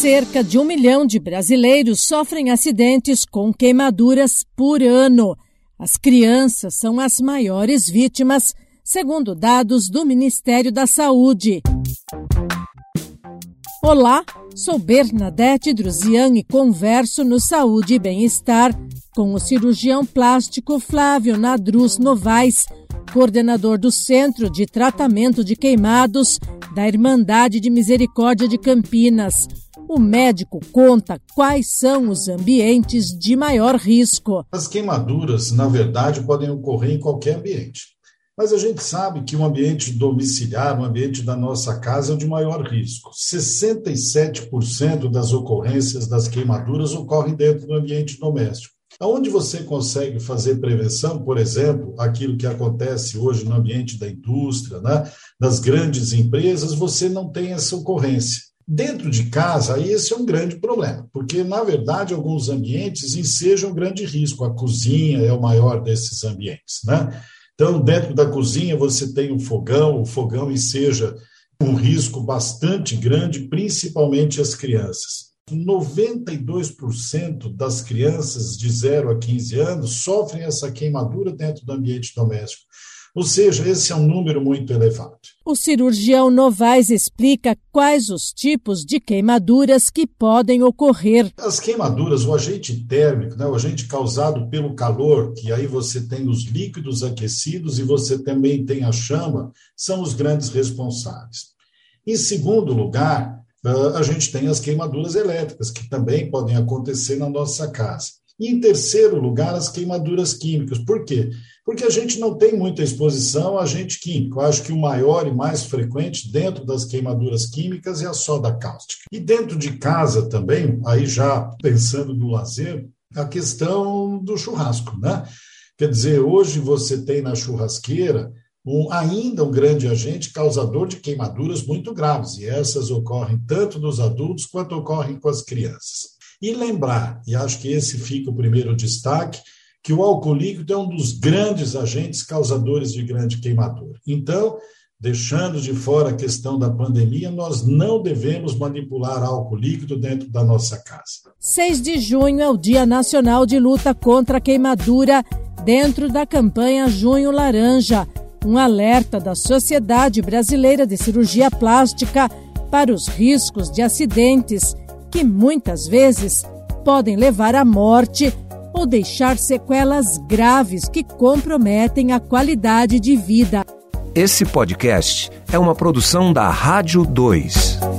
Cerca de um milhão de brasileiros sofrem acidentes com queimaduras por ano. As crianças são as maiores vítimas, segundo dados do Ministério da Saúde. Olá, sou Bernadette Druzian e converso no Saúde e Bem-Estar com o cirurgião plástico Flávio Nadruz Novaes, coordenador do Centro de Tratamento de Queimados da Irmandade de Misericórdia de Campinas. O médico conta quais são os ambientes de maior risco. As queimaduras, na verdade, podem ocorrer em qualquer ambiente. Mas a gente sabe que o ambiente domiciliar, o ambiente da nossa casa, é o de maior risco. 67% das ocorrências das queimaduras ocorrem dentro do ambiente doméstico. Onde você consegue fazer prevenção, por exemplo, aquilo que acontece hoje no ambiente da indústria, né, das grandes empresas, você não tem essa ocorrência. Dentro de casa, esse é um grande problema, porque, na verdade, alguns ambientes ensejam grande risco. A cozinha é o maior desses ambientes, né? Então, dentro da cozinha, você tem um fogão, o fogão enseja um risco bastante grande, principalmente as crianças. 92% das crianças de 0 a 15 anos sofrem essa queimadura dentro do ambiente doméstico. Ou seja, esse é um número muito elevado. O cirurgião Novaes explica quais os tipos de queimaduras que podem ocorrer. As queimaduras, o agente térmico, né, o agente causado pelo calor, que aí você tem os líquidos aquecidos e você também tem a chama, são os grandes responsáveis. Em segundo lugar, ah, a gente tem as queimaduras elétricas, que também podem acontecer na nossa casa. E em terceiro lugar, as queimaduras químicas. Por quê? Porque a gente não tem muita exposição a agente químico. Eu acho que o maior e mais frequente dentro das queimaduras químicas é a soda cáustica. E dentro de casa também, aí já pensando no lazer, a questão do churrasco, né? Quer dizer, hoje você tem na churrasqueira um, ainda um grande agente causador de queimaduras muito graves, e essas ocorrem tanto nos adultos quanto ocorrem com as crianças. E lembrar, e acho que esse fica o primeiro destaque, que o álcool líquido é um dos grandes agentes causadores de grande queimadura. Então, deixando de fora a questão da pandemia, nós não devemos manipular álcool líquido dentro da nossa casa. 6 de junho é o Dia Nacional de Luta contra a Queimadura, dentro da campanha Junho Laranja, um alerta da Sociedade Brasileira de Cirurgia Plástica para os riscos de acidentes que muitas vezes podem levar à morte ou deixar sequelas graves que comprometem a qualidade de vida. Esse podcast é uma produção da Rádio 2.